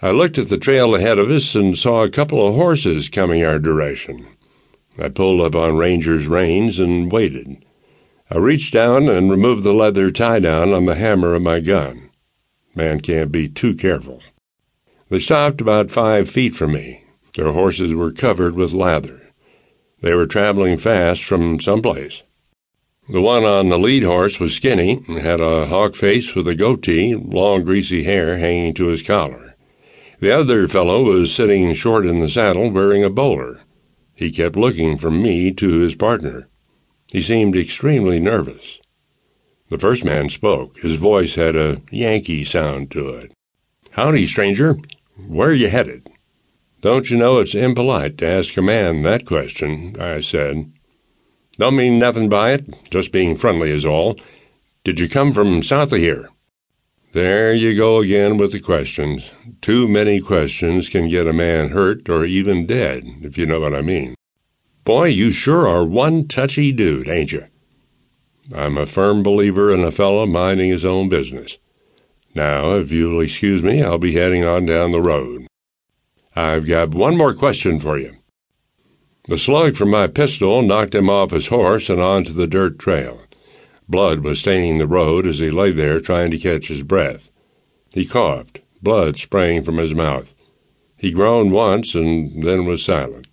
I looked at the trail ahead of us and saw a couple of horses coming our direction. I pulled up on Ranger's reins and waited. I reached down and removed the leather tie down on the hammer of my gun. Man can't be too careful. They stopped about five feet from me. Their horses were covered with lather. They were traveling fast from someplace. The one on the lead horse was skinny and had a hawk face with a goatee, long greasy hair hanging to his collar. The other fellow was sitting short in the saddle wearing a bowler. He kept looking from me to his partner. He seemed extremely nervous. The first man spoke. His voice had a Yankee sound to it. Howdy, stranger. Where are you headed? Don't you know it's impolite to ask a man that question, I said. Don't mean nothing by it, just being friendly is all. Did you come from south of here? There you go again with the questions. Too many questions can get a man hurt or even dead, if you know what I mean. Boy, you sure are one touchy dude, ain't you? I'm a firm believer in a fellow minding his own business. Now, if you'll excuse me, I'll be heading on down the road. I've got one more question for you. The slug from my pistol knocked him off his horse and onto the dirt trail. Blood was staining the road as he lay there trying to catch his breath. He coughed, blood spraying from his mouth. He groaned once and then was silent.